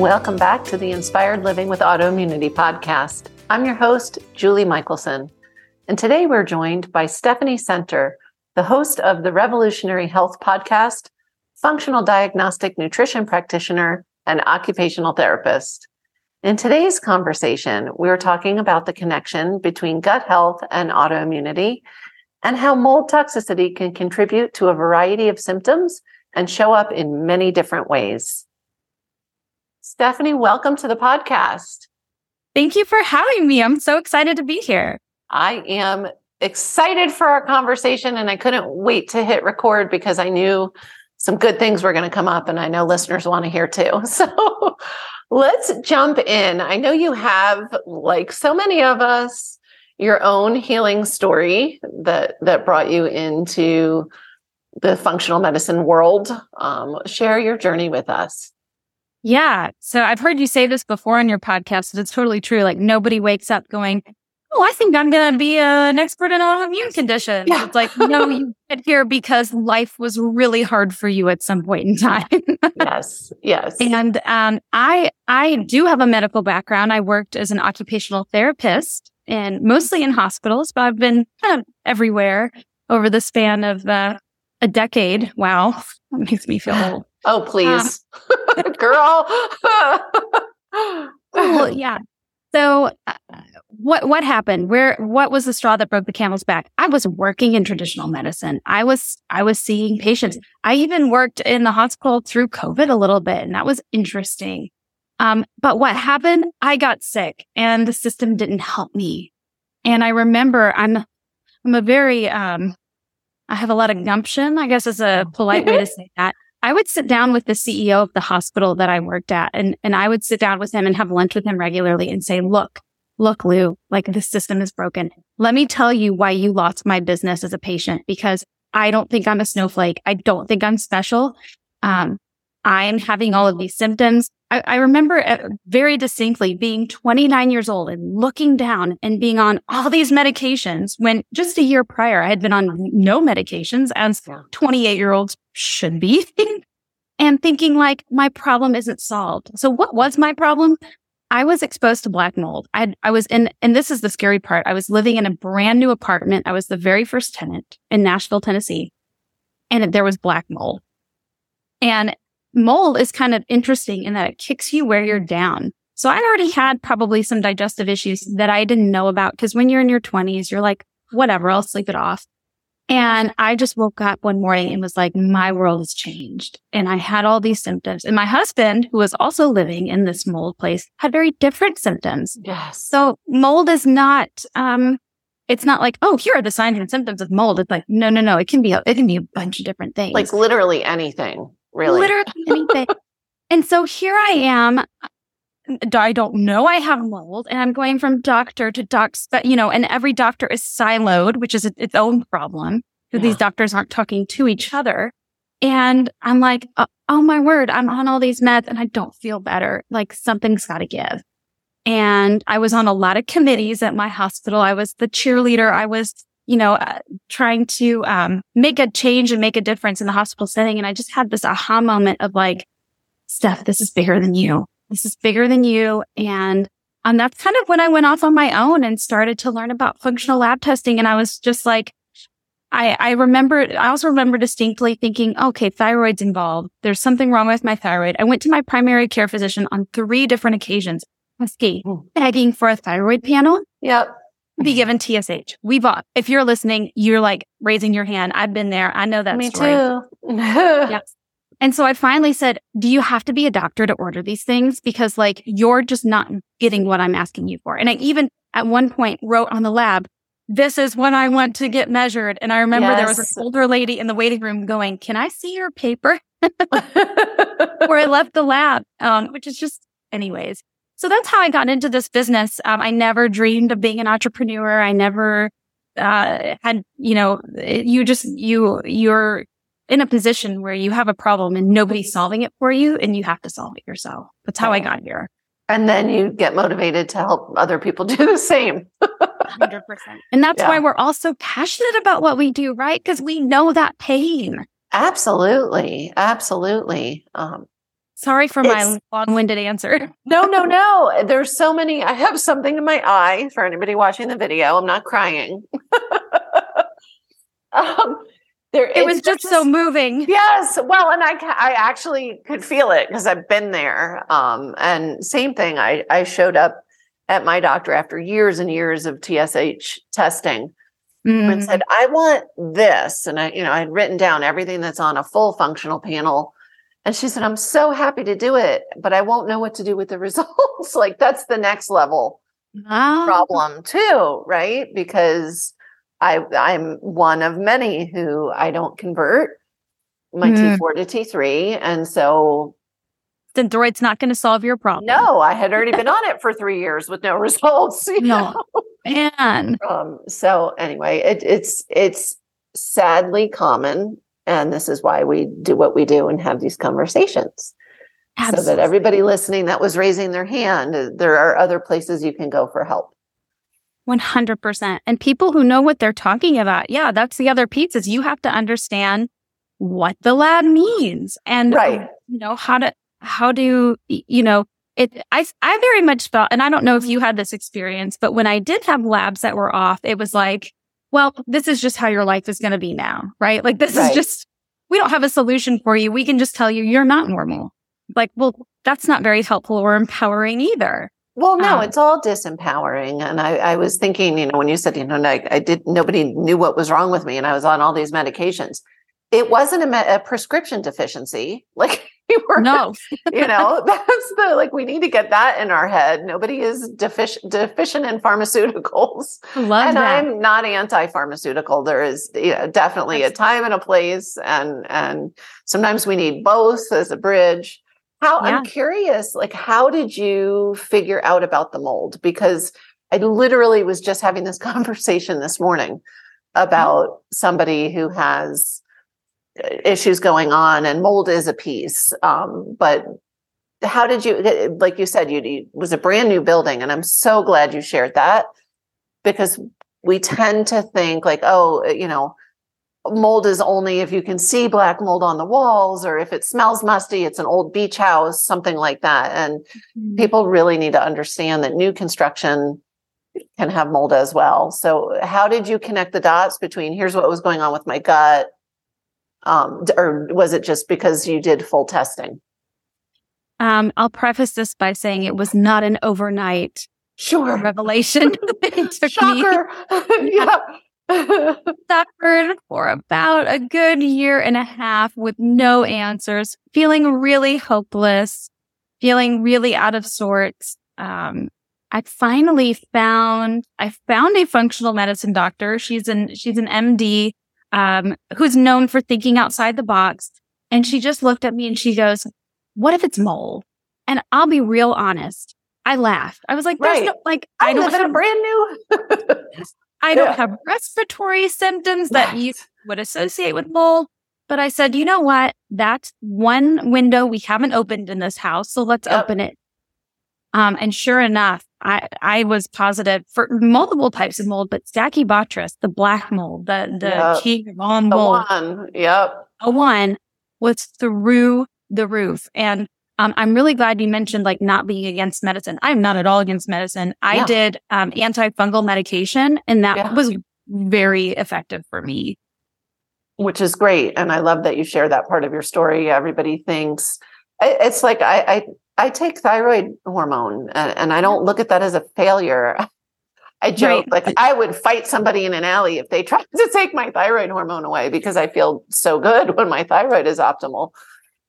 Welcome back to the Inspired Living with Autoimmunity podcast. I'm your host, Julie Michelson. And today we're joined by Stephanie Center, the host of the Revolutionary Health podcast, functional diagnostic nutrition practitioner, and occupational therapist. In today's conversation, we are talking about the connection between gut health and autoimmunity and how mold toxicity can contribute to a variety of symptoms and show up in many different ways. Stephanie, welcome to the podcast. Thank you for having me. I'm so excited to be here. I am excited for our conversation and I couldn't wait to hit record because I knew some good things were going to come up and I know listeners want to hear too. So let's jump in. I know you have, like so many of us, your own healing story that that brought you into the functional medicine world. Um, share your journey with us. Yeah. So I've heard you say this before on your podcast. but It's totally true. Like nobody wakes up going, Oh, I think I'm going to be an expert in autoimmune conditions. Yeah. It's like, no, you get here because life was really hard for you at some point in time. yes. Yes. And, um, I, I do have a medical background. I worked as an occupational therapist and mostly in hospitals, but I've been kind of everywhere over the span of, uh, a decade. Wow. That makes me feel old. Oh, please, uh, girl. well, yeah. So, uh, what what happened? Where what was the straw that broke the camel's back? I was working in traditional medicine. I was I was seeing patients. I even worked in the hospital through COVID a little bit, and that was interesting. Um, but what happened? I got sick, and the system didn't help me. And I remember I'm I'm a very um, I have a lot of gumption, I guess is a polite way to say that. I would sit down with the CEO of the hospital that I worked at and, and I would sit down with him and have lunch with him regularly and say, look, look, Lou, like the system is broken. Let me tell you why you lost my business as a patient because I don't think I'm a snowflake. I don't think I'm special. Um, I'm having all of these symptoms. I, I remember uh, very distinctly being 29 years old and looking down and being on all these medications when just a year prior I had been on no medications as 28 year olds should be and thinking like my problem isn't solved. So what was my problem? I was exposed to black mold. I, I was in, and this is the scary part. I was living in a brand new apartment. I was the very first tenant in Nashville, Tennessee, and there was black mold. And mold is kind of interesting in that it kicks you where you're down. So I already had probably some digestive issues that I didn't know about because when you're in your 20s, you're like, whatever, I'll sleep it off. And I just woke up one morning and was like, my world has changed. And I had all these symptoms. And my husband, who was also living in this mold place, had very different symptoms. Yes. So mold is not, um, it's not like, oh, here are the signs and symptoms of mold. It's like, no, no, no. It can be, a, it can be a bunch of different things. Like literally anything, really. Literally anything. and so here I am. I don't know I have mold and I'm going from doctor to doc, you know, and every doctor is siloed, which is its own problem yeah. these doctors aren't talking to each other. And I'm like, oh, oh, my word, I'm on all these meds and I don't feel better. Like something's got to give. And I was on a lot of committees at my hospital. I was the cheerleader. I was, you know, uh, trying to um, make a change and make a difference in the hospital setting. And I just had this aha moment of like, Steph, this is bigger than you this is bigger than you. And um, that's kind of when I went off on my own and started to learn about functional lab testing. And I was just like, I, I remember, I also remember distinctly thinking, okay, thyroid's involved. There's something wrong with my thyroid. I went to my primary care physician on three different occasions, hmm. begging for a thyroid panel. Yep. Be given TSH. We've all, if you're listening, you're like raising your hand. I've been there. I know that Me story. too. yes. And so I finally said, do you have to be a doctor to order these things? Because like you're just not getting what I'm asking you for. And I even at one point wrote on the lab, this is when I want to get measured. And I remember yes. there was an older lady in the waiting room going, can I see your paper? where I left the lab, um, which is just, anyways. So that's how I got into this business. Um, I never dreamed of being an entrepreneur. I never uh, had, you know, you just, you, you're in a position where you have a problem and nobody's solving it for you and you have to solve it yourself. That's how I got here. And then you get motivated to help other people do the same. 100%. And that's yeah. why we're all so passionate about what we do, right? Because we know that pain. Absolutely. Absolutely. Um, Sorry for my long winded answer. no, no, no. There's so many. I have something in my eye for anybody watching the video. I'm not crying. um, there, it was just, just, so moving. Yes. Well, and I, I actually could feel it because I've been there. Um, and same thing. I, I showed up at my doctor after years and years of TSH testing mm. and said, I want this. And I, you know, I had written down everything that's on a full functional panel. And she said, I'm so happy to do it, but I won't know what to do with the results. like that's the next level oh. problem too, right? Because I I'm one of many who I don't convert my mm. T4 to T3. And so Synthroid's not going to solve your problem. No, I had already been on it for three years with no results. no, man. Um, so anyway, it, it's it's sadly common, and this is why we do what we do and have these conversations, Absolutely. so that everybody listening that was raising their hand, uh, there are other places you can go for help. 100%. And people who know what they're talking about. Yeah, that's the other piece is you have to understand what the lab means and right. you know how to how do you know it I I very much felt and I don't know if you had this experience, but when I did have labs that were off, it was like, well, this is just how your life is going to be now, right? Like this right. is just we don't have a solution for you. We can just tell you you're not normal. Like, well, that's not very helpful or empowering either. Well, no, um, it's all disempowering. And I, I, was thinking, you know, when you said, you know, I, I did, nobody knew what was wrong with me and I was on all these medications. It wasn't a, a prescription deficiency. Like were, no, you know, that's the, like, we need to get that in our head. Nobody is deficient, deficient in pharmaceuticals. Love and that. I'm not anti-pharmaceutical. There is you know, definitely that's- a time and a place. And, and sometimes we need both as a bridge how yeah. I'm curious, like, how did you figure out about the mold? Because I literally was just having this conversation this morning about somebody who has issues going on, and mold is a piece. Um, but how did you, like you said, you, you was a brand new building, and I'm so glad you shared that because we tend to think like, oh, you know, mold is only if you can see black mold on the walls or if it smells musty it's an old beach house something like that and mm-hmm. people really need to understand that new construction can have mold as well so how did you connect the dots between here's what was going on with my gut um, or was it just because you did full testing? Um, i'll preface this by saying it was not an overnight sure. revelation. Shocker. Yeah. Suffered for about a good year and a half with no answers, feeling really hopeless, feeling really out of sorts. Um, I finally found, I found a functional medicine doctor. She's an, she's an MD, um, who's known for thinking outside the box. And she just looked at me and she goes, what if it's mold? And I'll be real honest. I laughed. I was like, "There's right. no like I, I don't have a brand new." I don't have respiratory symptoms that you would associate with mold. But I said, you know what? That's one window we haven't opened in this house. So let's yep. open it. Um, and sure enough, I, I was positive for multiple types of mold, but Stachybotrys, the black mold, the, the yep. king of all mold. one. Yep. A one was through the roof. And um, I'm really glad you mentioned like not being against medicine. I'm not at all against medicine. I yeah. did um, antifungal medication and that yeah. was very effective for me. Which is great. And I love that you share that part of your story. Everybody thinks it's like I, I, take thyroid hormone and, and, I don't look at that as a failure. I joke right. like I would fight somebody in an alley if they tried to take my thyroid hormone away because I feel so good when my thyroid is optimal.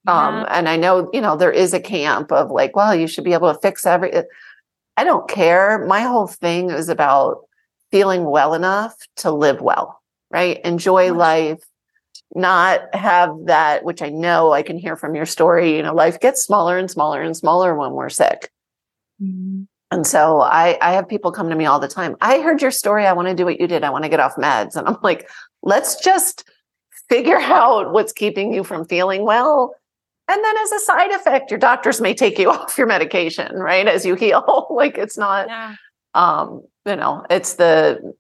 Um, and I know, you know, there is a camp of like, well, you should be able to fix every. I don't care. My whole thing is about feeling well enough to live well, right? Enjoy life, not have that, which I know I can hear from your story. You know, life gets smaller and smaller and smaller when we're sick. Mm-hmm. And so I, I have people come to me all the time. I heard your story. I want to do what you did. I want to get off meds. And I'm like, let's just figure out what's keeping you from feeling well. And then as a side effect, your doctors may take you off your medication, right? As you heal. like it's not, yeah. um, you know, it's the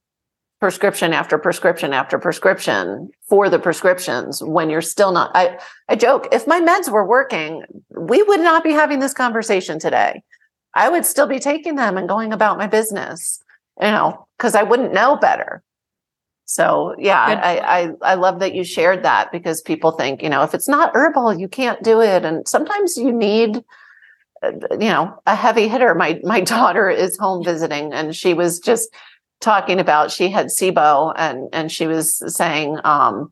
prescription after prescription after prescription for the prescriptions when you're still not I I joke if my meds were working we would not be having this conversation today. I would still be taking them and going about my business you know cuz I wouldn't know better. So yeah I, I I love that you shared that because people think you know if it's not herbal you can't do it. And sometimes you need uh, you know a heavy hitter. My my daughter is home visiting and she was just talking about she had SIBO and and she was saying, um,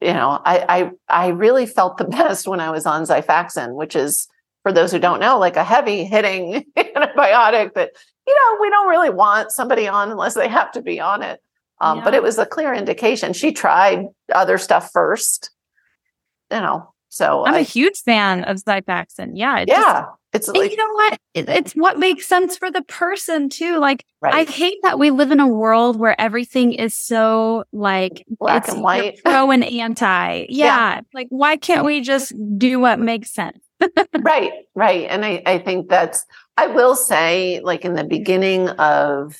you know, I I I really felt the best when I was on Xifaxan, which is for those who don't know, like a heavy hitting antibiotic that you know we don't really want somebody on unless they have to be on it. Um, yeah. But it was a clear indication. She tried other stuff first, you know. So I'm I, a huge fan of Xifaxan. Yeah, yeah. It's like, you know what? It's what makes sense for the person too. Like right. I hate that we live in a world where everything is so like black and white, pro and anti. Yeah. yeah. Like why can't we just do what makes sense? right, right. And I, I think that's I will say, like in the beginning of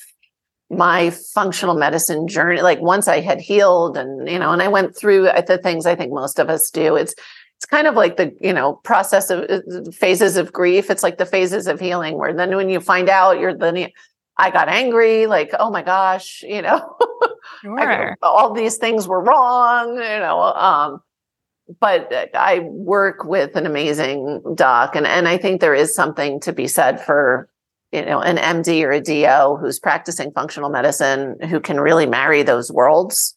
my functional medicine journey, like once I had healed and you know, and I went through uh, the things I think most of us do. It's it's kind of like the you know process of uh, phases of grief. It's like the phases of healing where then when you find out you're then i got angry like oh my gosh you know? Sure. all these things were wrong you know um but i work with an amazing doc and and i think there is something to be said for you know an md or a do who's practicing functional medicine who can really marry those worlds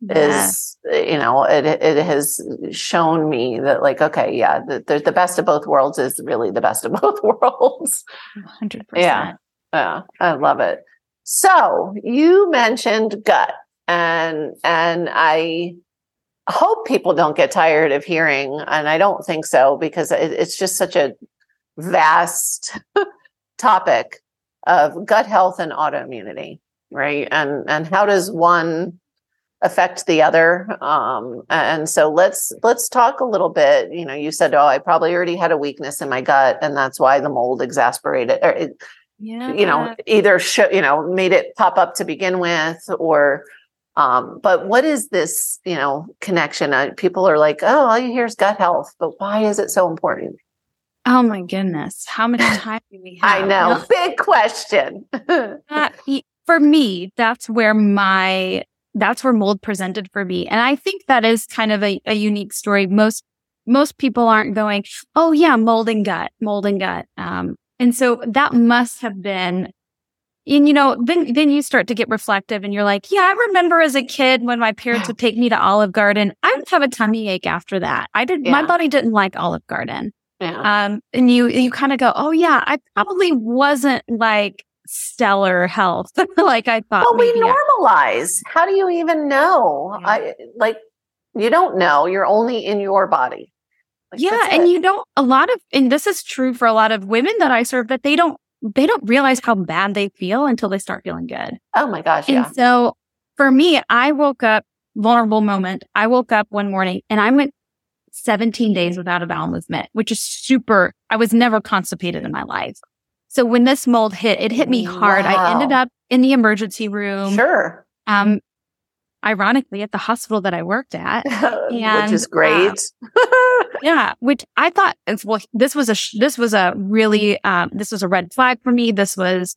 yeah. is you know it it has shown me that like okay yeah the, the best of both worlds is really the best of both worlds. 100% yeah yeah i love it. So you mentioned gut and and i hope people don't get tired of hearing and i don't think so because it, it's just such a vast topic of gut health and autoimmunity right? And and how does one affect the other um, and so let's let's talk a little bit you know you said oh i probably already had a weakness in my gut and that's why the mold exasperated or it, yeah. you know either show, you know made it pop up to begin with or um, but what is this you know connection uh, people are like oh all you hear is gut health but why is it so important Oh my goodness. How much time do we have? I know. Big question. uh, for me, that's where my that's where mold presented for me. And I think that is kind of a, a unique story. Most, most people aren't going, Oh yeah, mold and gut, mold and gut. Um, and so that must have been, and you know, then, then you start to get reflective and you're like, yeah, I remember as a kid when my parents would take me to Olive Garden, I would have a tummy ache after that. I did, yeah. my body didn't like Olive Garden. Yeah. Um, and you, you kind of go, Oh yeah, I probably wasn't like stellar health like I thought. Well, we normalize. I- How do you even know? Yeah. I like you don't know. You're only in your body. Like, yeah, and you don't a lot of and this is true for a lot of women that I serve that they don't they don't realize how bad they feel until they start feeling good. Oh my gosh. And yeah. so for me, I woke up vulnerable moment. I woke up one morning and I went 17 days without a bowel movement, which is super. I was never constipated in my life. So when this mold hit, it hit me hard. Wow. I ended up in the emergency room. Sure. Um, ironically at the hospital that I worked at, and, which is great. Uh, yeah, which I thought well, this was a this was a really um, this was a red flag for me. This was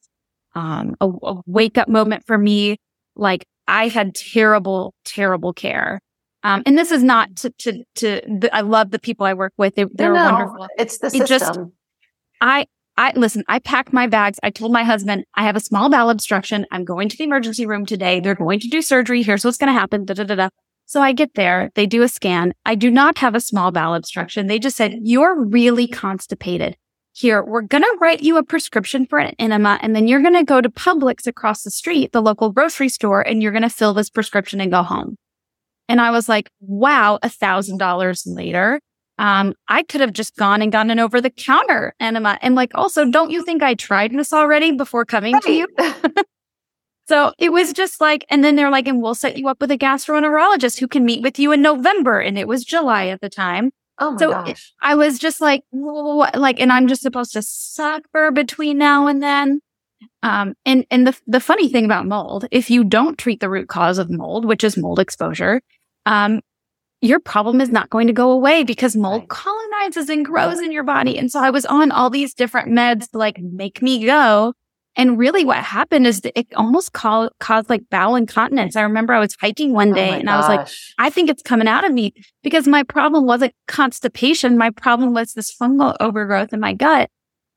um, a, a wake up moment for me. Like I had terrible, terrible care. Um, and this is not to, to, to the, I love the people I work with. They, are no, wonderful. It's the system. It just, I, I listen, I packed my bags. I told my husband, I have a small bowel obstruction. I'm going to the emergency room today. They're going to do surgery. Here's what's going to happen. Da, da, da, da. So I get there. They do a scan. I do not have a small bowel obstruction. They just said, you're really constipated. Here, we're going to write you a prescription for an enema and then you're going to go to Publix across the street, the local grocery store, and you're going to fill this prescription and go home. And I was like, wow, a thousand dollars later. Um, I could have just gone and gotten an over the counter enema. And like, also, don't you think I tried this already before coming right. to you? so it was just like, and then they're like, and we'll set you up with a gastroenterologist who can meet with you in November. And it was July at the time. Oh my so gosh. I was just like, what? like, and I'm just supposed to suffer between now and then. Um, and, and the, the funny thing about mold, if you don't treat the root cause of mold, which is mold exposure, um, your problem is not going to go away because mold colonizes and grows in your body. And so I was on all these different meds to like make me go. And really what happened is it almost call, caused like bowel incontinence. I remember I was hiking one day oh and gosh. I was like, I think it's coming out of me because my problem wasn't constipation. My problem was this fungal overgrowth in my gut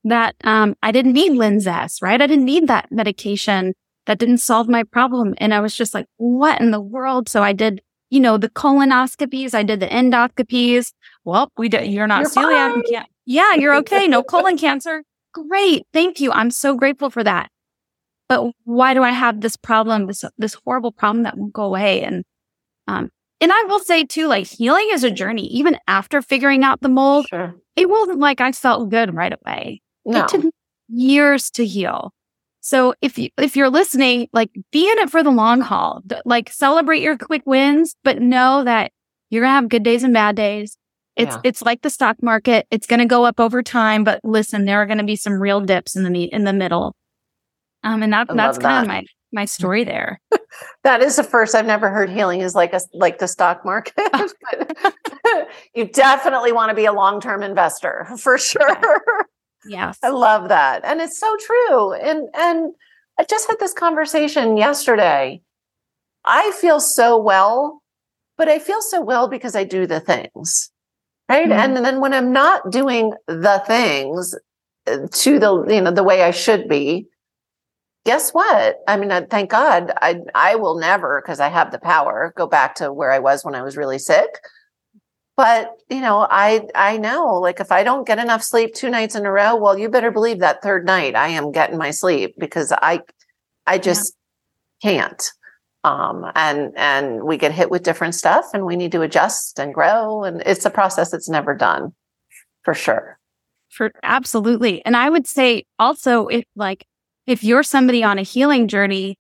that, um, I didn't need Linzess, right? I didn't need that medication that didn't solve my problem. And I was just like, what in the world? So I did you know, the colonoscopies. I did the endoscopies. Well, we did. You're not you're celiac. Yeah, you're okay. No colon cancer. Great. Thank you. I'm so grateful for that. But why do I have this problem, this, this horrible problem that won't go away? And, um, and I will say too, like healing is a journey. Even after figuring out the mold, sure. it wasn't like I felt good right away. No. It took years to heal. So if you, if you're listening, like be in it for the long haul, like celebrate your quick wins, but know that you're going to have good days and bad days. It's, yeah. it's like the stock market. It's going to go up over time, but listen, there are going to be some real dips in the in the middle. Um, and that, that's kind of my, my story there. that is the first I've never heard healing is like a, like the stock market. you definitely want to be a long-term investor for sure. Yes. I love that. And it's so true. And and I just had this conversation yesterday. I feel so well, but I feel so well because I do the things. Right? Mm-hmm. And then when I'm not doing the things uh, to the you know the way I should be, guess what? I mean, thank God I I will never because I have the power go back to where I was when I was really sick but you know i i know like if i don't get enough sleep two nights in a row well you better believe that third night i am getting my sleep because i i just yeah. can't. Um and and we get hit with different stuff and we need to adjust and grow and it's a process that's never done for sure. For absolutely. And i would say also if like if you're somebody on a healing journey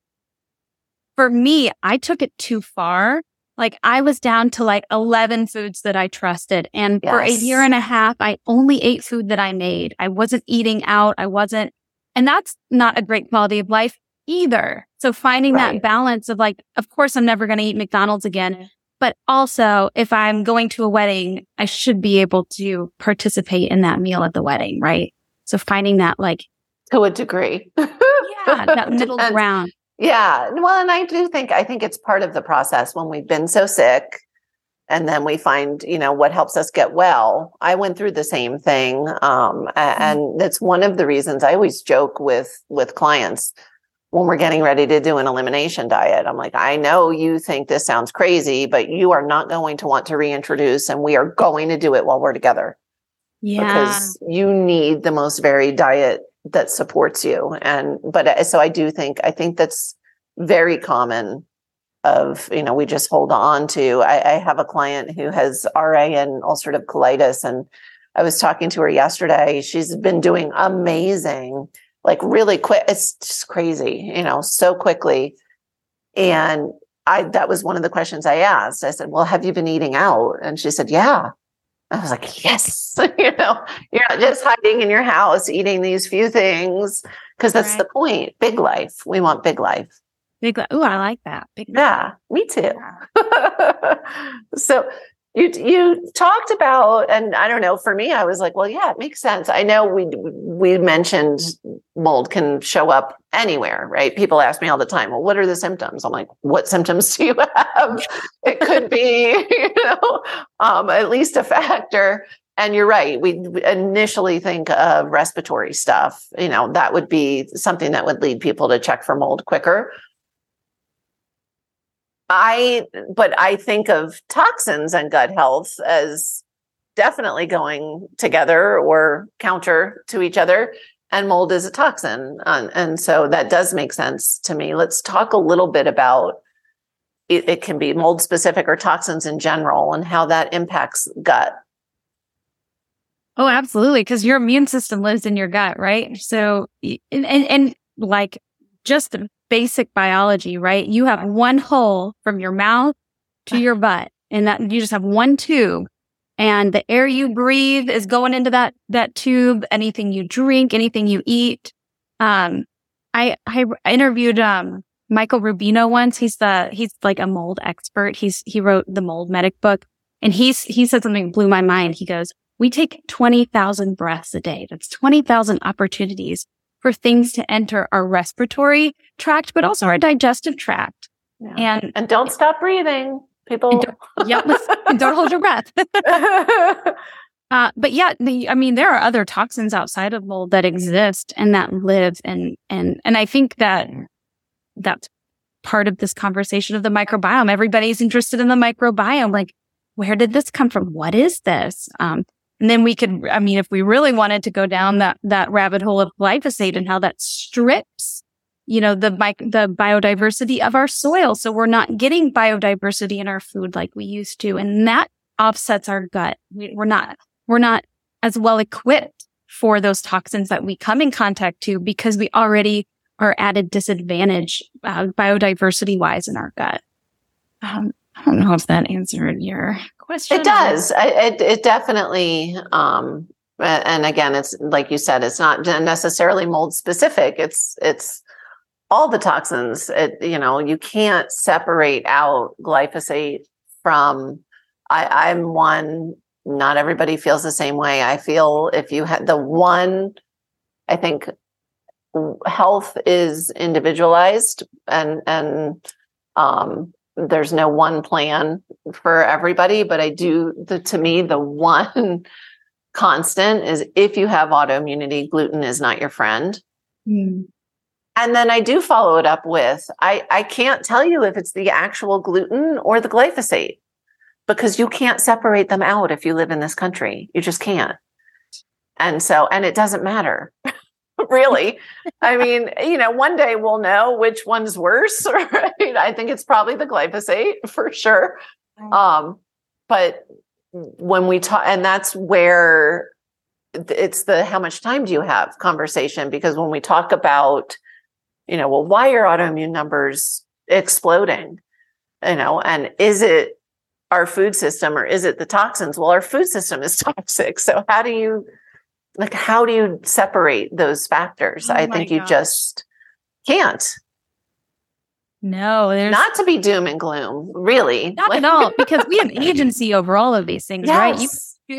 for me i took it too far like I was down to like 11 foods that I trusted. And yes. for a year and a half, I only ate food that I made. I wasn't eating out. I wasn't, and that's not a great quality of life either. So finding right. that balance of like, of course, I'm never going to eat McDonald's again. Mm-hmm. But also, if I'm going to a wedding, I should be able to participate in that meal at the wedding, right? So finding that like to a degree. yeah, that middle ground. Yeah. Well, and I do think, I think it's part of the process when we've been so sick and then we find, you know, what helps us get well. I went through the same thing. Um, mm-hmm. and that's one of the reasons I always joke with, with clients when we're getting ready to do an elimination diet. I'm like, I know you think this sounds crazy, but you are not going to want to reintroduce and we are going to do it while we're together. Yeah. Because you need the most varied diet that supports you. And but uh, so i do think i think that's very common of you know we just hold on to I, I, have a client who has ra and ulcerative colitis and i was talking to her yesterday. She's been doing amazing like really quick it's just crazy you know so quickly. And i that was one of the questions i asked. I said well have you been eating out? And she said yeah I was like, yes, you know, you're not just hiding in your house eating these few things because that's right. the point. Big life. We want big life. Big life. Oh, I like that. Big yeah, life. me too. Yeah. so you you talked about, and I don't know. For me, I was like, well, yeah, it makes sense. I know we we mentioned mold can show up anywhere, right? People ask me all the time, well, what are the symptoms? I'm like, what symptoms do you have? it could be, you know, um, at least a factor. And you're right. We initially think of respiratory stuff. You know, that would be something that would lead people to check for mold quicker. I, but I think of toxins and gut health as definitely going together or counter to each other. And mold is a toxin. And, and so that does make sense to me. Let's talk a little bit about it, it can be mold specific or toxins in general and how that impacts gut. Oh, absolutely. Because your immune system lives in your gut, right? So, and, and, and like just basic biology, right? You have one hole from your mouth to your butt and that you just have one tube and the air you breathe is going into that, that tube. Anything you drink, anything you eat. Um, I, I interviewed, um, Michael Rubino once. He's the, he's like a mold expert. He's, he wrote the mold medic book and he's, he said something blew my mind. He goes, we take 20,000 breaths a day. That's 20,000 opportunities for things to enter our respiratory tract, but also our digestive tract. Yeah. And, and don't stop breathing. People, don't, yep, don't hold your breath. uh, but yeah, the, I mean, there are other toxins outside of mold that exist and that live, and and and I think that that's part of this conversation of the microbiome. Everybody's interested in the microbiome. Like, where did this come from? What is this? Um, and then we could, I mean, if we really wanted to go down that, that rabbit hole of glyphosate and how that strips, you know, the, the biodiversity of our soil. So we're not getting biodiversity in our food like we used to. And that offsets our gut. We, we're not, we're not as well equipped for those toxins that we come in contact to because we already are at a disadvantage uh, biodiversity wise in our gut. Um, I don't know if that answered your question. It does. it, it definitely, um, and again, it's like you said, it's not necessarily mold specific. It's, it's all the toxins. It, you know, you can't separate out glyphosate from, I, I'm one, not everybody feels the same way. I feel if you had the one, I think health is individualized and, and, um, there's no one plan for everybody, but I do the to me the one constant is if you have autoimmunity, gluten is not your friend. Mm. And then I do follow it up with I I can't tell you if it's the actual gluten or the glyphosate because you can't separate them out if you live in this country. You just can't. And so and it doesn't matter. really. I mean, you know, one day we'll know which one's worse, right? I think it's probably the glyphosate for sure. Um, but when we talk, and that's where it's the how much time do you have conversation because when we talk about, you know, well, why are autoimmune numbers exploding? You know, and is it our food system or is it the toxins? Well, our food system is toxic. So how do you like how do you separate those factors? Oh i think you just can't. No there's not to be doom and gloom really. Not at all because we have agency over all of these things yes. right you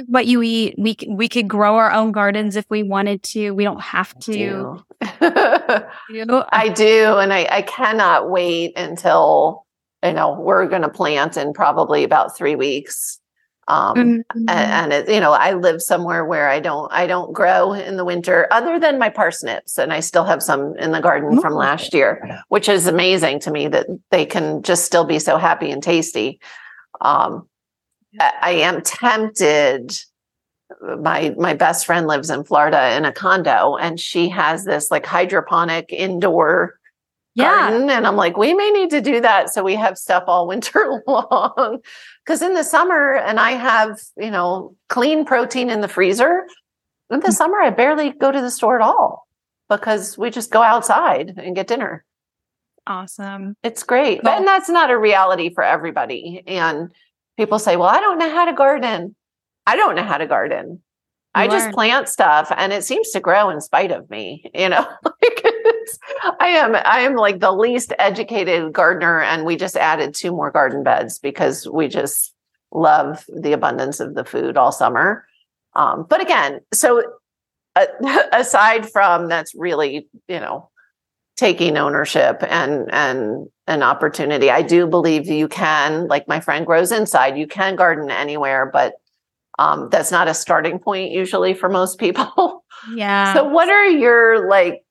what you eat. We we could grow our own gardens if we wanted to. We don't have to. I do and I, I cannot wait until you know we're going to plant in probably about three weeks um, mm-hmm. and, and it, you know, I live somewhere where I don't, I don't grow in the winter other than my parsnips. And I still have some in the garden from last year, which is amazing to me that they can just still be so happy and tasty. Um, I, I am tempted my my best friend lives in Florida in a condo and she has this like hydroponic indoor yeah. garden. And I'm like, we may need to do that so we have stuff all winter long. Because in the summer, and I have, you know, clean protein in the freezer. In the mm. summer, I barely go to the store at all because we just go outside and get dinner. Awesome. It's great. Well, and that's not a reality for everybody. And people say, well, I don't know how to garden. I don't know how to garden. I just plant stuff and it seems to grow in spite of me, you know. I am I am like the least educated gardener and we just added two more garden beds because we just love the abundance of the food all summer. Um, but again, so uh, aside from that's really, you know, taking ownership and and an opportunity. I do believe you can, like my friend grows inside, you can garden anywhere, but um, that's not a starting point usually for most people. Yeah. so what are your like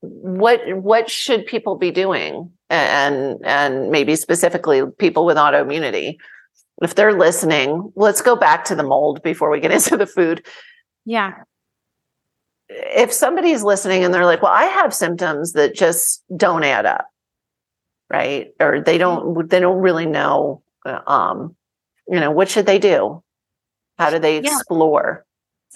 what what should people be doing and and maybe specifically people with autoimmunity if they're listening let's go back to the mold before we get into the food yeah if somebody's listening and they're like well i have symptoms that just don't add up right? Or they don't they don't really know uh, um you know, what should they do? How do they explore?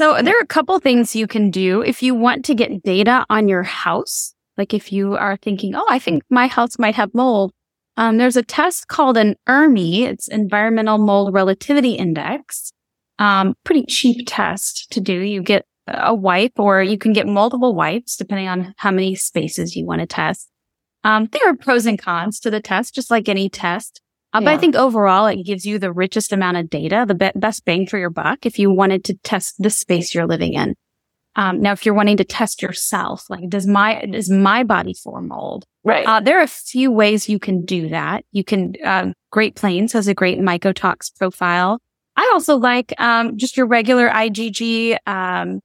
So there are a couple things you can do if you want to get data on your house. Like if you are thinking, oh, I think my house might have mold. Um, there's a test called an ERMI. It's Environmental Mold Relativity Index. Um, pretty cheap test to do. You get a wipe or you can get multiple wipes depending on how many spaces you want to test. Um, there are pros and cons to the test, just like any test. Uh, yeah. But I think overall, it gives you the richest amount of data, the be- best bang for your buck if you wanted to test the space you're living in. Um, now, if you're wanting to test yourself, like does my does my body form mold? Right. Uh, there are a few ways you can do that. You can. Uh, Great Plains has a great mycotox profile. I also like um, just your regular IgG um,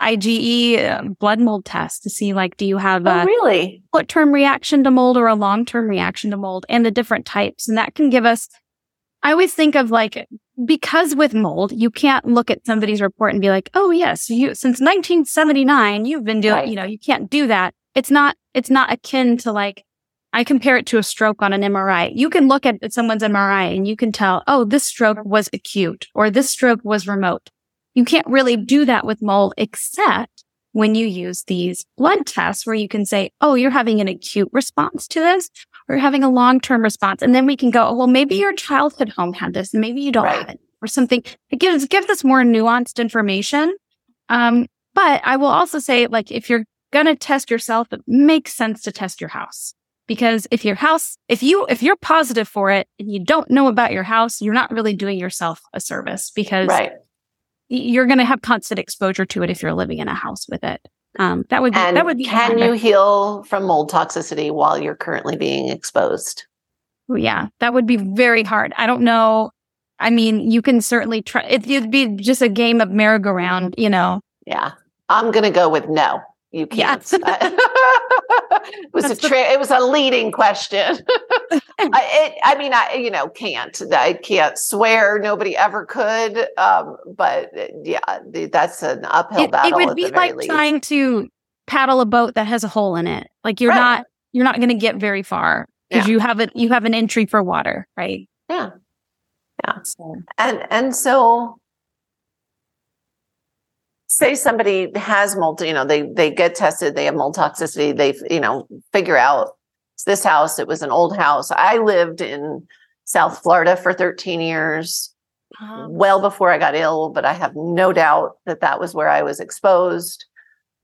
IgE um, blood mold test to see like, do you have oh, a really short term reaction to mold or a long term reaction to mold and the different types. And that can give us, I always think of like, because with mold, you can't look at somebody's report and be like, oh, yes, you, since 1979, you've been doing, right. you know, you can't do that. It's not, it's not akin to like, I compare it to a stroke on an MRI. You can look at someone's MRI and you can tell, oh, this stroke was acute or this stroke was remote. You can't really do that with mold except when you use these blood tests where you can say, Oh, you're having an acute response to this or you're having a long-term response. And then we can go, oh, well, maybe your childhood home had this and maybe you don't right. have it or something. It gives, gives us more nuanced information. Um, but I will also say, like, if you're going to test yourself, it makes sense to test your house because if your house, if you, if you're positive for it and you don't know about your house, you're not really doing yourself a service because right you're going to have constant exposure to it if you're living in a house with it. Um, that would be, and that would be. Can you heal from mold toxicity while you're currently being exposed? Yeah, that would be very hard. I don't know. I mean, you can certainly try. It, it'd be just a game of merry-go-round, you know. Yeah, I'm going to go with no. You can't. Yes. it was That's a tra- the- it was a leading question. I, it, I mean, I you know can't I can't swear nobody ever could. Um, but uh, yeah, that's an uphill it, battle. It would be like least. trying to paddle a boat that has a hole in it. Like you're right. not you're not going to get very far because yeah. you have it you have an entry for water, right? Yeah, yeah. So. And and so say somebody has mold, you know, they they get tested, they have mold toxicity, they you know figure out this house. It was an old house. I lived in South Florida for 13 years, uh-huh. well before I got ill, but I have no doubt that that was where I was exposed.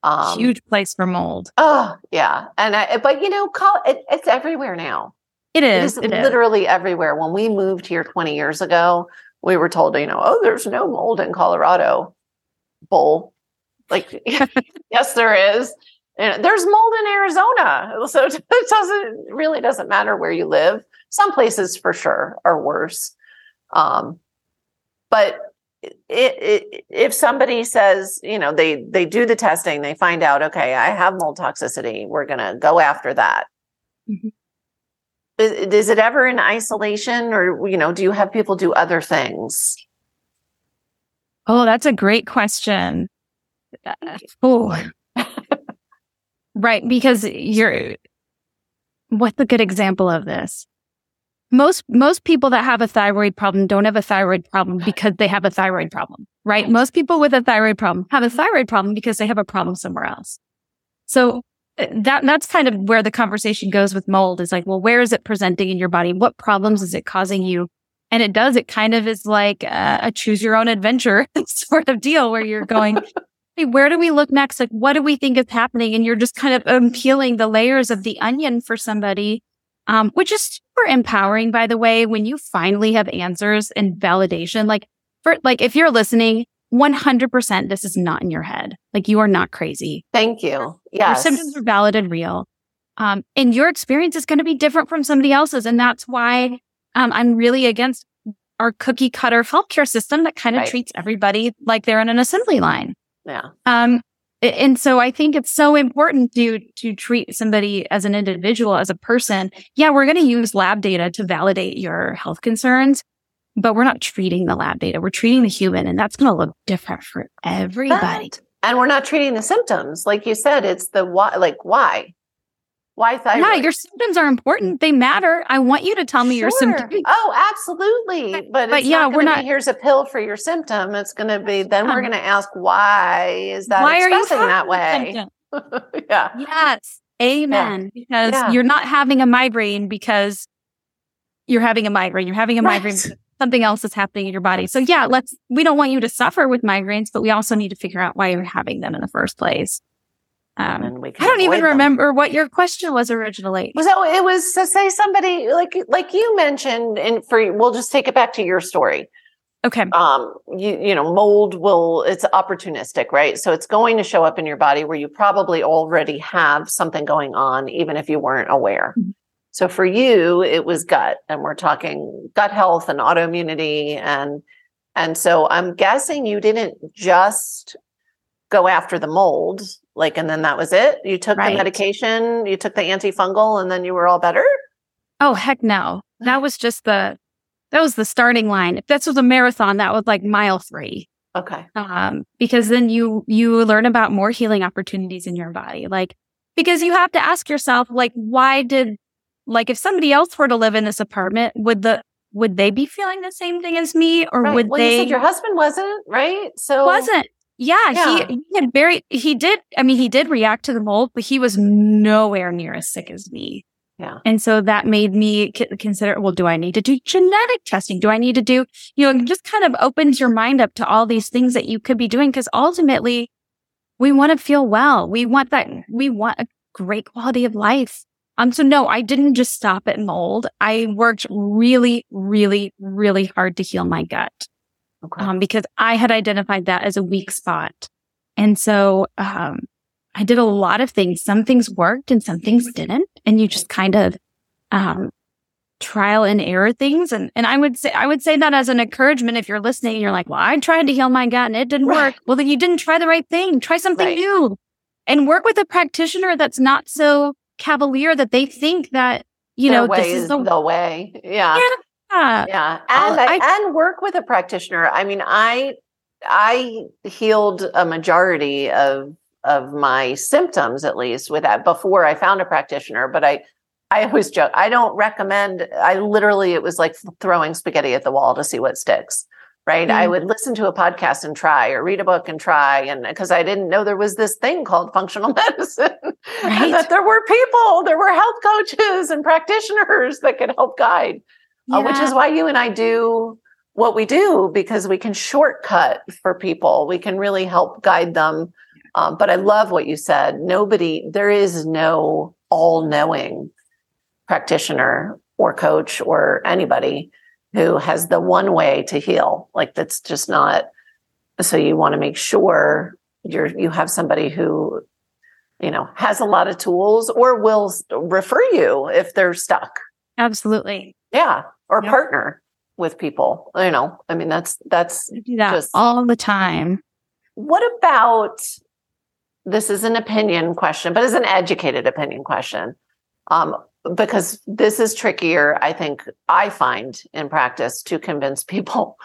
Um, Huge place for mold. Oh yeah, and I but you know, call it, it's everywhere now. It is. It is it literally is. everywhere. When we moved here 20 years ago, we were told, you know, oh, there's no mold in Colorado bull. Like, yes, there is. And there's mold in Arizona. So it doesn't really doesn't matter where you live. Some places for sure are worse. Um, but it, it, if somebody says, you know, they they do the testing, they find out, okay, I have mold toxicity. We're going to go after that. Mm-hmm. Is, is it ever in isolation, or you know, do you have people do other things? Oh, that's a great question. Oh, right. Because you're, what's a good example of this? Most, most people that have a thyroid problem don't have a thyroid problem because they have a thyroid problem, right? Most people with a thyroid problem have a thyroid problem because they have a problem somewhere else. So uh, that, that's kind of where the conversation goes with mold is like, well, where is it presenting in your body? What problems is it causing you? And it does, it kind of is like a, a choose your own adventure sort of deal where you're going, hey, where do we look next? Like, what do we think is happening? And you're just kind of um, peeling the layers of the onion for somebody, um, which is super empowering, by the way, when you finally have answers and validation. Like, for, like, if you're listening, 100% this is not in your head. Like, you are not crazy. Thank you. Yeah. Your symptoms are valid and real. Um, and your experience is going to be different from somebody else's. And that's why um, I'm really against our cookie cutter healthcare system that kind of right. treats everybody like they're in an assembly line. Yeah. Um, and so I think it's so important to to treat somebody as an individual, as a person. Yeah, we're going to use lab data to validate your health concerns, but we're not treating the lab data. We're treating the human, and that's going to look different for everybody. But, and we're not treating the symptoms, like you said. It's the why, like why. Why thyroid? Yeah, your symptoms are important. They matter. I want you to tell me sure. your symptoms. Oh, absolutely. But, but yeah, not we're not. Be, here's a pill for your symptom. It's going to be. Then we're going to ask why is that why expressing that way? yeah. Yes. Amen. Yeah. Because yeah. you're not having a migraine because you're having a migraine. You're having a right. migraine. Something else is happening in your body. So yeah, let's. We don't want you to suffer with migraines, but we also need to figure out why you're having them in the first place. Um, I don't even them. remember what your question was originally. So it was to say somebody like like you mentioned, and for we'll just take it back to your story. Okay. Um, you you know, mold will it's opportunistic, right? So it's going to show up in your body where you probably already have something going on, even if you weren't aware. Mm-hmm. So for you, it was gut, and we're talking gut health and autoimmunity, and and so I'm guessing you didn't just go after the mold like, and then that was it. You took right. the medication, you took the antifungal, and then you were all better. Oh heck no! That was just the that was the starting line. If this was a marathon, that was like mile three. Okay. Um, because then you you learn about more healing opportunities in your body. Like because you have to ask yourself, like, why did like if somebody else were to live in this apartment, would the would they be feeling the same thing as me, or right. would well, they? You said your husband wasn't right, so wasn't. Yeah, yeah, he, he had very, he did, I mean, he did react to the mold, but he was nowhere near as sick as me. Yeah. And so that made me consider, well, do I need to do genetic testing? Do I need to do, you know, just kind of opens your mind up to all these things that you could be doing. Cause ultimately we want to feel well. We want that, we want a great quality of life. Um, so no, I didn't just stop at mold. I worked really, really, really hard to heal my gut okay. um, because I had identified that as a weak spot. And so um, I did a lot of things. Some things worked and some things didn't. And you just kind of um, trial and error things. And, and I would say, I would say that as an encouragement. If you're listening and you're like, well, I tried to heal my gut and it didn't right. work. Well, then you didn't try the right thing. Try something right. new and work with a practitioner that's not so cavalier that they think that, you Their know, this is the, the way. Yeah. yeah. Yeah. And I, I, and work with a practitioner. I mean, I I healed a majority of of my symptoms at least with that before I found a practitioner, but I I always joke, I don't recommend I literally it was like throwing spaghetti at the wall to see what sticks. Right. Mm-hmm. I would listen to a podcast and try or read a book and try. And because I didn't know there was this thing called functional medicine right. and that there were people, there were health coaches and practitioners that could help guide yeah. uh, which is why you and I do what we do because we can shortcut for people. We can really help guide them. Um, but I love what you said. Nobody, there is no all knowing practitioner or coach or anybody who has the one way to heal. Like that's just not. So you want to make sure you're you have somebody who you know has a lot of tools or will refer you if they're stuck. Absolutely. Yeah or yep. partner with people. You know, I mean, that's that's that just all the time. What about this is an opinion question, but it's an educated opinion question. Um, because this is trickier, I think I find in practice to convince people.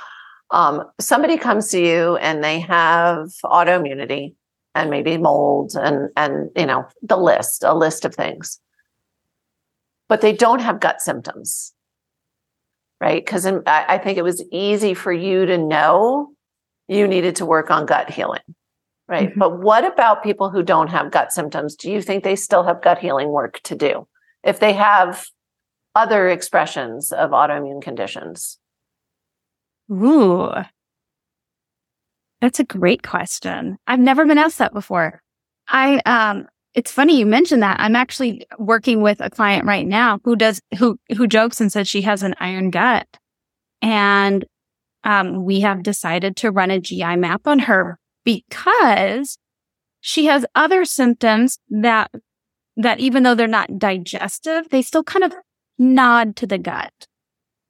Um, somebody comes to you and they have autoimmunity and maybe mold and and you know the list, a list of things, but they don't have gut symptoms right? Because I think it was easy for you to know you needed to work on gut healing, right? Mm-hmm. But what about people who don't have gut symptoms? Do you think they still have gut healing work to do if they have other expressions of autoimmune conditions? Ooh, that's a great question. I've never been asked that before. I um it's funny you mentioned that. I'm actually working with a client right now who does who who jokes and says she has an iron gut, and um, we have decided to run a GI map on her because she has other symptoms that that even though they're not digestive, they still kind of nod to the gut.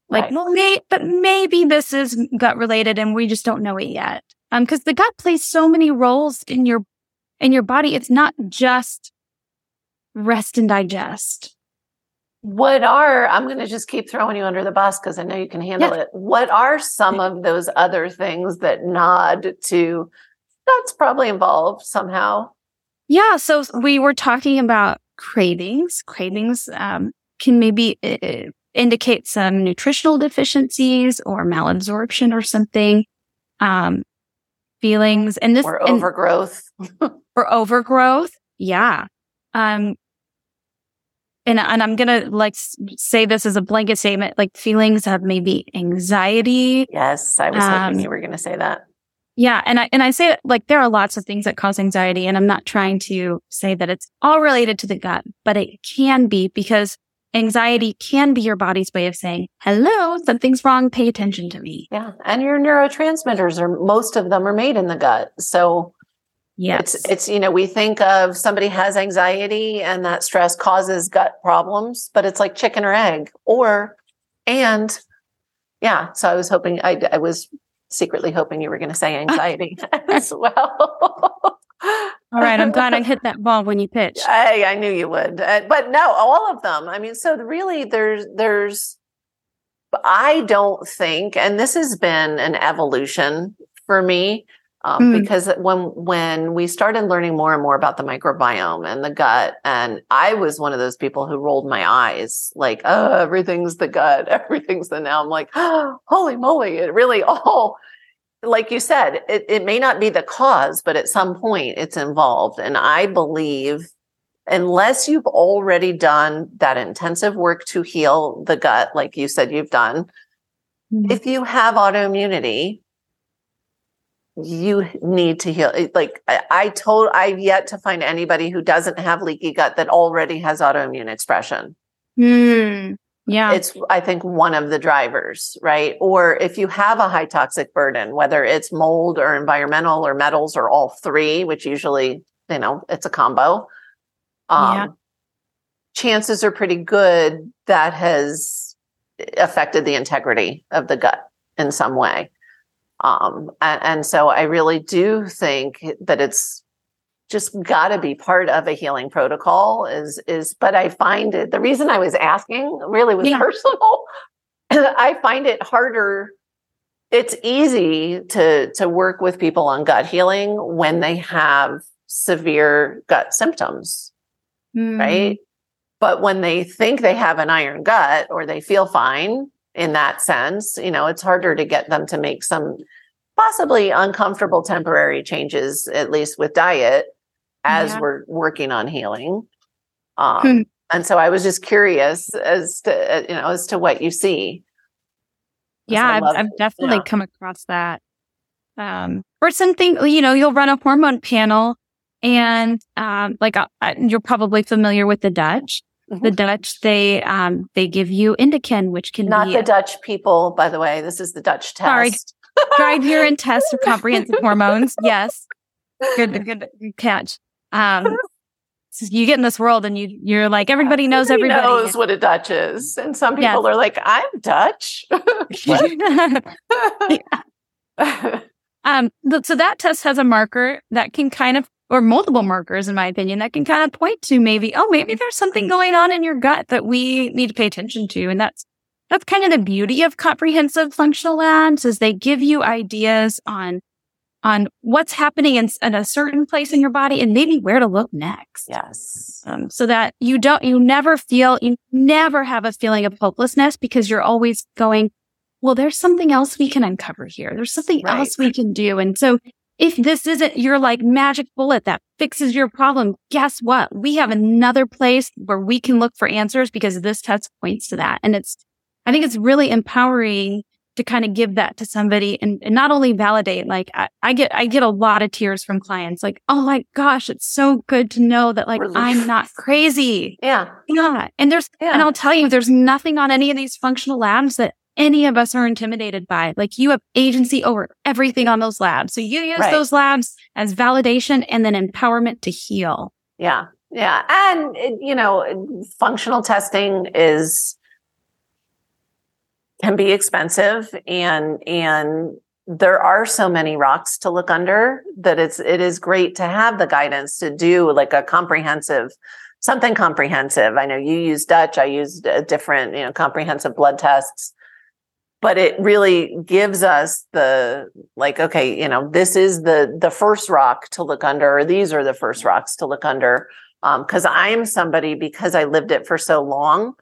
Like, right. well, may, but maybe this is gut related and we just don't know it yet. Um, cause the gut plays so many roles in your in your body. It's not just rest and digest. What are, I'm going to just keep throwing you under the bus because I know you can handle yeah. it. What are some of those other things that nod to that's probably involved somehow? Yeah. So we were talking about cravings. Cravings um, can maybe uh, indicate some nutritional deficiencies or malabsorption or something. Um, feelings and this or overgrowth and, or overgrowth. Yeah. Um, and, and I'm going to like say this as a blanket statement, like feelings of maybe anxiety. Yes. I was um, hoping you were going to say that. Yeah. And I, and I say like there are lots of things that cause anxiety and I'm not trying to say that it's all related to the gut, but it can be because anxiety can be your body's way of saying, hello, something's wrong. Pay attention to me. Yeah. And your neurotransmitters are, most of them are made in the gut. So yes, it's, it's, you know, we think of somebody has anxiety and that stress causes gut problems, but it's like chicken or egg or, and yeah. So I was hoping, I, I was secretly hoping you were going to say anxiety as well. All right, I'm glad I hit that ball when you pitched. I, I knew you would, uh, but no, all of them. I mean, so really, there's there's. I don't think, and this has been an evolution for me, um, mm. because when when we started learning more and more about the microbiome and the gut, and I was one of those people who rolled my eyes, like, oh, everything's the gut, everything's the. Now I'm like, oh, holy moly! It really all like you said, it, it may not be the cause, but at some point it's involved. And I believe unless you've already done that intensive work to heal the gut, like you said you've done, mm-hmm. if you have autoimmunity, you need to heal. Like I, I told, I've yet to find anybody who doesn't have leaky gut that already has autoimmune expression. Mm. Yeah. It's, I think, one of the drivers, right? Or if you have a high toxic burden, whether it's mold or environmental or metals or all three, which usually, you know, it's a combo. Um, yeah. Chances are pretty good that has affected the integrity of the gut in some way. Um, and, and so I really do think that it's just got to be part of a healing protocol is is but i find it the reason i was asking really was yeah. personal i find it harder it's easy to to work with people on gut healing when they have severe gut symptoms mm. right but when they think they have an iron gut or they feel fine in that sense you know it's harder to get them to make some possibly uncomfortable temporary changes at least with diet as yeah. we're working on healing. Um, hmm. And so I was just curious as to uh, you know as to what you see. Yeah, I've, I've, definitely come across that. Um, or something you know, you'll run a hormone panel, and um, like uh, uh you're probably familiar with the Dutch. Mm-hmm. The Dutch, they um, they give you Indican, which can not be the Dutch people, by the way. This is the Dutch test. Sorry, dried urine test for comprehensive hormones. Yes, good, good catch. Um, so you get in this world and you you're like everybody knows everybody, everybody. knows what a Dutch is, and some people are like, "I'm Dutch." um, so that test has a marker that can kind of, or multiple markers, in my opinion, that can kind of point to maybe, oh, maybe there's something going on in your gut that we need to pay attention to, and that's that's kind of the beauty of comprehensive functional labs is they give you ideas on on what's happening in, in, a certain place in your body and maybe where to look next. Yes. Um, so that you don't, you never feel, you never have a feeling of hopelessness because you're always going, well, there's something else we can uncover here. There's something right. else we can do. And so if this isn't your like magic bullet that fixes your problem, guess what? We have another place where we can look for answers because this test points to that. And it's, I think it's really empowering to kind of give that to somebody and, and not only validate, like I, I, get, I get a lot of tears from clients like, Oh my gosh, it's so good to know that like Relief. I'm not crazy. Yeah. Yeah. And there's, yeah. and I'll tell you, there's nothing on any of these functional labs that any of us are intimidated by. Like you have agency over everything on those labs. So you use right. those labs as validation and then empowerment to heal. Yeah. Yeah. And, you know, functional testing is, can be expensive and and there are so many rocks to look under that it's it is great to have the guidance to do like a comprehensive something comprehensive i know you use dutch i used a different you know comprehensive blood tests but it really gives us the like okay you know this is the the first rock to look under or these are the first rocks to look under because um, I'm somebody because I lived it for so long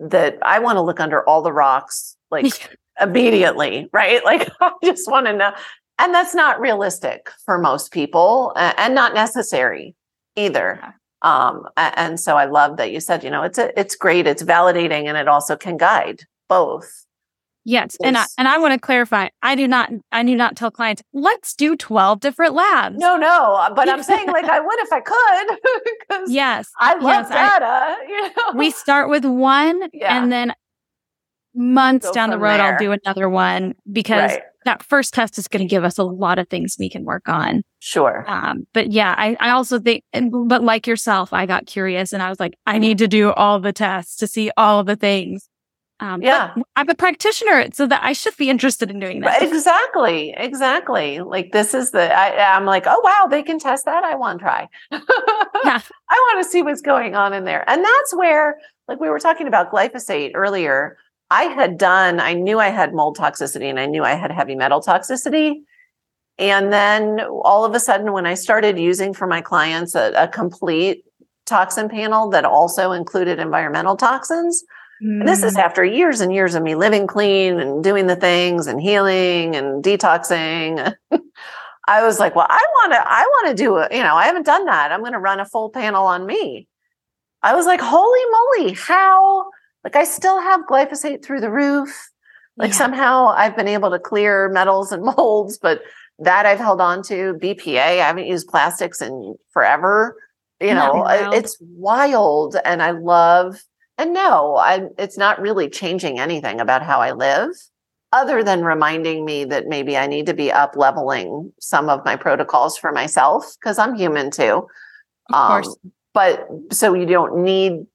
that I want to look under all the rocks like immediately, right? Like I just want to know. And that's not realistic for most people and not necessary either. Um, and so I love that you said, you know, it's a, it's great, it's validating, and it also can guide both. Yes, and I, and I want to clarify. I do not I do not tell clients let's do twelve different labs. No, no, uh, but I'm saying like I would if I could. yes, I love yes, data. I, you know? We start with one, yeah. and then months Go down the road, there. I'll do another one because right. that first test is going to give us a lot of things we can work on. Sure. Um, but yeah, I, I also think, but like yourself, I got curious and I was like, I need to do all the tests to see all the things. Um, yeah, I'm a practitioner, so that I should be interested in doing that. Exactly, exactly. Like this is the I, am like, oh wow, they can test that. I want to try. yeah, I want to see what's going on in there, and that's where, like we were talking about glyphosate earlier. I had done. I knew I had mold toxicity, and I knew I had heavy metal toxicity. And then all of a sudden, when I started using for my clients a, a complete toxin panel that also included environmental toxins. And this is mm. after years and years of me living clean and doing the things and healing and detoxing. I was like, well, I want to, I want to do it. You know, I haven't done that. I'm going to run a full panel on me. I was like, holy moly, how? Like, I still have glyphosate through the roof. Like, yeah. somehow I've been able to clear metals and molds, but that I've held on to. BPA, I haven't used plastics in forever. You know, it's wild. And I love and no, I, it's not really changing anything about how I live other than reminding me that maybe I need to be up leveling some of my protocols for myself because I'm human too. Of um, course. But so you don't need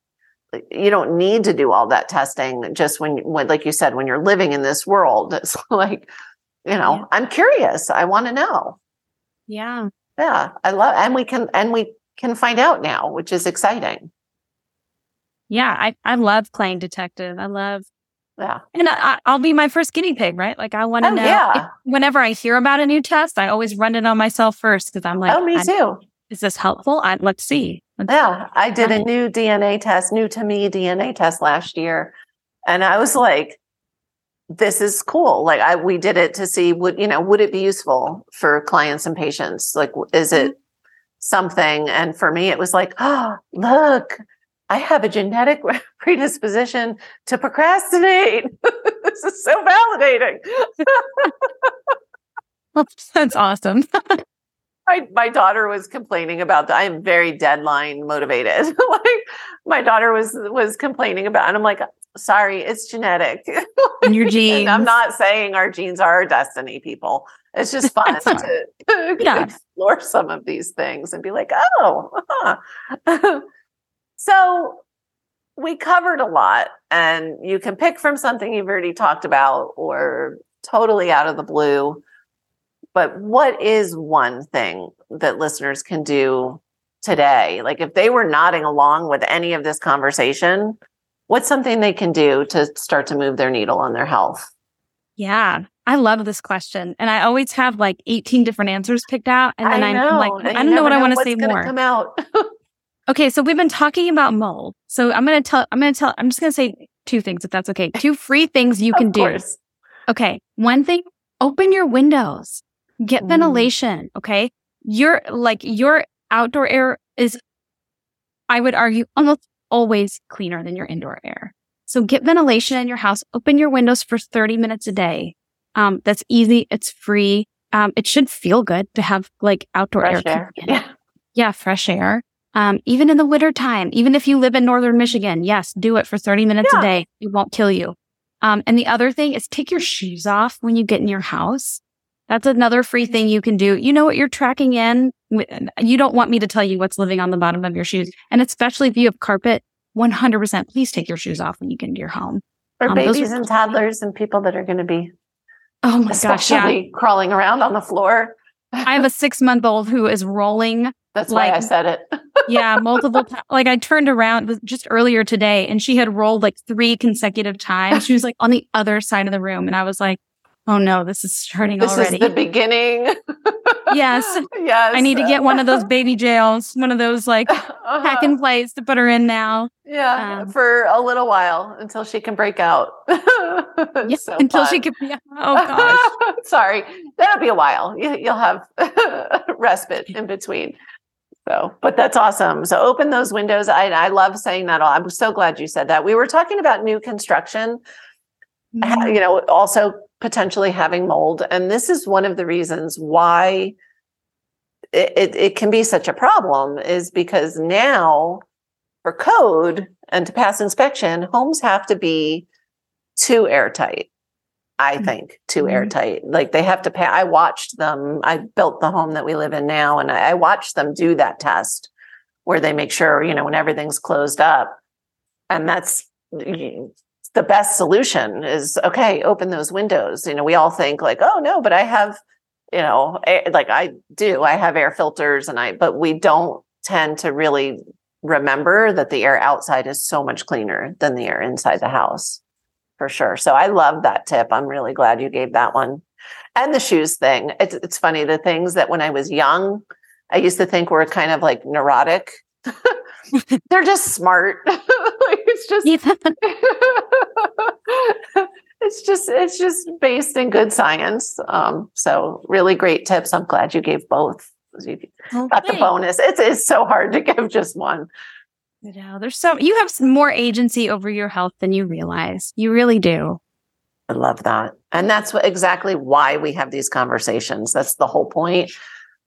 you don't need to do all that testing just when when like you said when you're living in this world it's like you know yeah. i'm curious i want to know yeah yeah i love and we can and we can find out now which is exciting yeah, I, I love playing detective. I love yeah. And I, will be my first guinea pig, right? Like I want to oh, know. Yeah. whenever I hear about a new test, I always run it on myself first because I'm like, oh, me too. Is this helpful? I, let's see. Let's yeah, I did a new DNA test, new to me DNA test last year, and I was like, "This is cool." Like, I we did it to see would you know would it be useful for clients and patients? Like, is it mm-hmm. something? And for me, it was like, "Oh, look." I have a genetic predisposition to procrastinate. this is so validating. That's awesome. my, my daughter was complaining about that. I am very deadline motivated. like my daughter was was complaining about, and I'm like, sorry, it's genetic. And your genes. and I'm not saying our genes are our destiny, people. It's just fun to, yeah. explore some of these things and be like, oh, huh. So we covered a lot, and you can pick from something you've already talked about or totally out of the blue. But what is one thing that listeners can do today? Like if they were nodding along with any of this conversation, what's something they can do to start to move their needle on their health? Yeah, I love this question. And I always have like 18 different answers picked out. And then I am like, I don't know what I want to say more. Come out. Okay, so we've been talking about mold. So I'm going to tell, I'm going to tell, I'm just going to say two things if that's okay. Two free things you can do. Okay. One thing, open your windows, get mm. ventilation. Okay. Your, like, your outdoor air is, I would argue, almost always cleaner than your indoor air. So get ventilation in your house, open your windows for 30 minutes a day. Um, that's easy. It's free. Um, it should feel good to have like outdoor fresh air. air. Yeah. Yeah. Fresh air. Um, even in the winter time, even if you live in northern Michigan, yes, do it for 30 minutes yeah. a day. It won't kill you. Um, and the other thing is take your shoes off when you get in your house. That's another free thing you can do. You know what you're tracking in? You don't want me to tell you what's living on the bottom of your shoes. And especially if you have carpet, 100%, please take your shoes off when you get into your home. For um, babies and toddlers and people that are going to be Oh my gosh, yeah. crawling around on the floor. I have a six month old who is rolling that's like, why I said it. yeah, multiple times. Like I turned around just earlier today and she had rolled like three consecutive times. She was like on the other side of the room. And I was like, oh no, this is starting this already. This is the beginning. yes. Yes. I need to get one of those baby jails, one of those like uh-huh. pack and plays to put her in now. Yeah, um, for a little while until she can break out. yeah, so until fun. she can. Yeah. Oh gosh. Sorry, that'll be a while. You, you'll have respite in between. So, but that's awesome. So open those windows. I, I love saying that. All. I'm so glad you said that. We were talking about new construction, mm-hmm. you know, also potentially having mold. And this is one of the reasons why it, it, it can be such a problem is because now for code and to pass inspection, homes have to be too airtight. I mm-hmm. think too mm-hmm. airtight. Like they have to pay. I watched them. I built the home that we live in now, and I, I watched them do that test where they make sure you know when everything's closed up, and that's the best solution. Is okay. Open those windows. You know, we all think like, oh no, but I have, you know, air, like I do. I have air filters, and I, but we don't tend to really remember that the air outside is so much cleaner than the air inside the house for sure. So I love that tip. I'm really glad you gave that one. And the shoes thing. It's it's funny. The things that when I was young, I used to think were kind of like neurotic. They're just smart. it's just it's just it's just based in good science. Um, so really great tips. I'm glad you gave both. You okay. got the bonus. It's it's so hard to give just one. You know, there's so you have more agency over your health than you realize. You really do. I love that. And that's what, exactly why we have these conversations. That's the whole point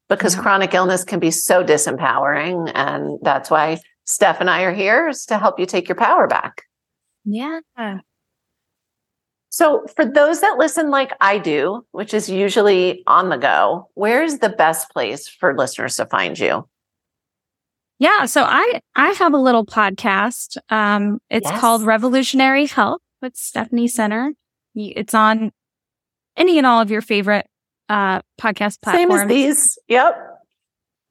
because yeah. chronic illness can be so disempowering. And that's why Steph and I are here is to help you take your power back. Yeah. So, for those that listen like I do, which is usually on the go, where's the best place for listeners to find you? Yeah. So I, I have a little podcast. Um, it's yes. called Revolutionary Health with Stephanie Center. It's on any and all of your favorite, uh, podcast platforms. Same as these. Yep.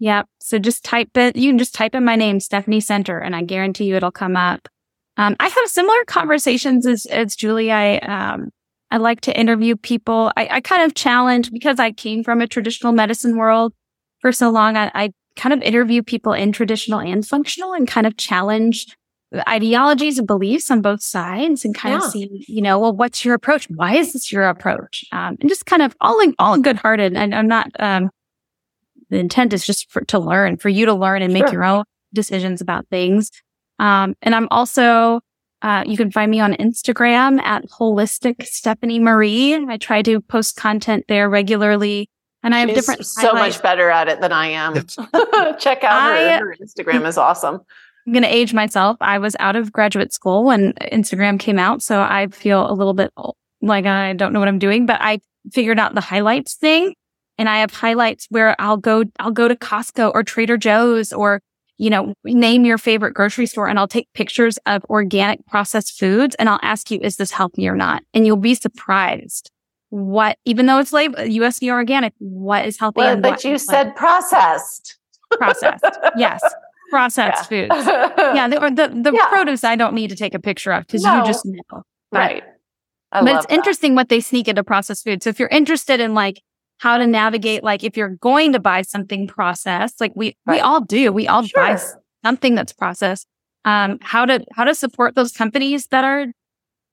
Yep. So just type it. You can just type in my name, Stephanie Center, and I guarantee you it'll come up. Um, I have similar conversations as, as Julie. I, um, I like to interview people. I, I kind of challenge because I came from a traditional medicine world for so long. I, I kind of interview people in traditional and functional and kind of challenge ideologies and beliefs on both sides and kind yeah. of see, you know, well, what's your approach? Why is this your approach? Um, and just kind of all in, all good hearted. And I'm not, um, the intent is just for, to learn, for you to learn and make sure. your own decisions about things. Um, and I'm also, uh, you can find me on Instagram at holistic Stephanie Marie. I try to post content there regularly and I have different so much better at it than I am. Check out I, her. Her Instagram is awesome. I'm going to age myself. I was out of graduate school when Instagram came out. So I feel a little bit like I don't know what I'm doing, but I figured out the highlights thing and I have highlights where I'll go, I'll go to Costco or Trader Joe's or, you know, name your favorite grocery store and I'll take pictures of organic processed foods and I'll ask you, is this healthy or not? And you'll be surprised what, even though it's labeled USDA organic, what is healthy? Well, but you said processed. Processed. yes. Processed yeah. foods. Yeah. The, or the, the yeah. produce I don't need to take a picture of because no. you just know. But, right. I but it's that. interesting what they sneak into processed food. So if you're interested in like how to navigate, like if you're going to buy something processed, like we, right. we all do, we all sure. buy something that's processed. Um, how to, how to support those companies that are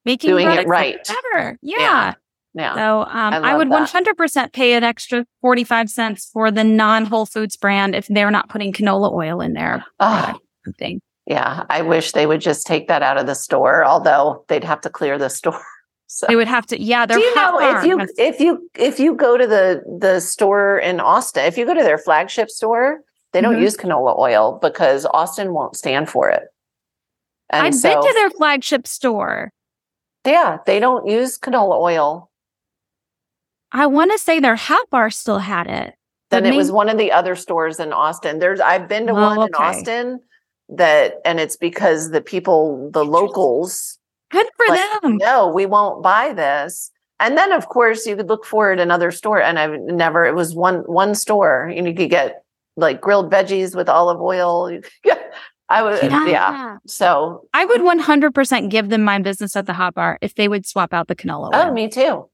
making doing it right. Better. Yeah. yeah. Yeah. So um, I, I, would that. 100% pay an extra 45 cents for the non Whole Foods brand if they're not putting canola oil in there. Oh, thing. Yeah. I wish they would just take that out of the store, although they'd have to clear the store. So. They would have to, yeah. Do you know if you if you if you go to the the store in Austin, if you go to their flagship store, they don't mm-hmm. use canola oil because Austin won't stand for it. And I've so, been to their flagship store. Yeah, they don't use canola oil I want to say their hat bar still had it. Then it maybe- was one of the other stores in Austin. There's I've been to oh, one okay. in Austin that and it's because the people, the locals Good for like, them. No, we won't buy this. And then of course you could look for it in another store. And I've never it was one one store. You, know, you could get like grilled veggies with olive oil. I would, uh, yeah. yeah. So I would 100% give them my business at the hot bar if they would swap out the canola oh, oil. Oh, me too.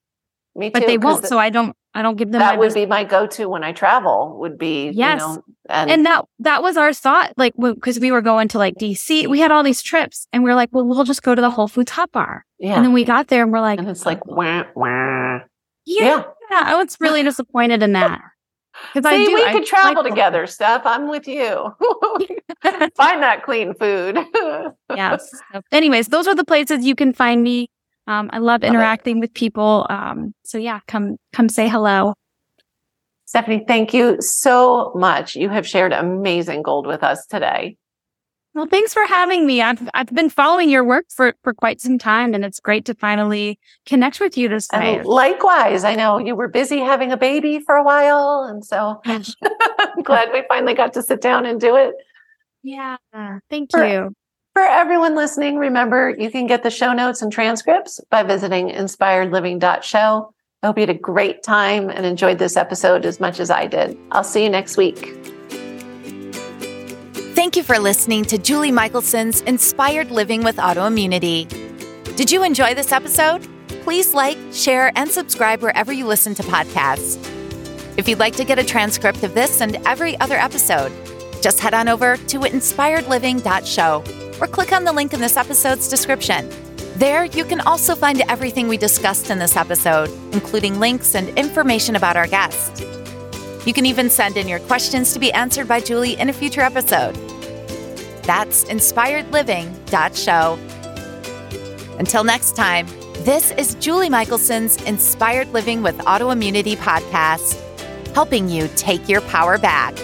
Me too. but they won't. th- So I don't. I don't give them. that would business. be my go-to when I travel. Would be Yes. You know, and, and that that was our thought. Like because we were going to like DC, we had all these trips, and we are like, well, we'll just go to the Whole Foods Hot Bar. yeah, And then we got there, and we're like, and it's like wah, wah. yeah, yeah. I was really disappointed in that. Because I do. we I could travel like- together, Steph. I'm with you. Find that clean food. yes. Anyways, those are the places you can find me. Um, I love interacting with people. Um, so yeah, come come say hello. Stephanie, thank you so much. You have shared amazing gold with us today. Well, thanks for having me. I've I've been following your work for for quite some time, and it's great to finally connect with you this way. Likewise, I know you were busy having a baby for a while. And so I'm glad we finally got to sit down and do it. yeah, thank For- you. For everyone listening, remember you can get the show notes and transcripts by visiting inspiredliving.show. I hope you had a great time and enjoyed this episode as much as I did. I'll see you next week. Thank you for listening to Julie Michelson's Inspired Living with Autoimmunity. Did you enjoy this episode? Please like, share, and subscribe wherever you listen to podcasts. If you'd like to get a transcript of this and every other episode, just head on over to inspiredliving.show or click on the link in this episode's description. There, you can also find everything we discussed in this episode, including links and information about our guest. You can even send in your questions to be answered by Julie in a future episode. That's inspiredliving.show. Until next time, this is Julie Michelson's Inspired Living with Autoimmunity podcast, helping you take your power back.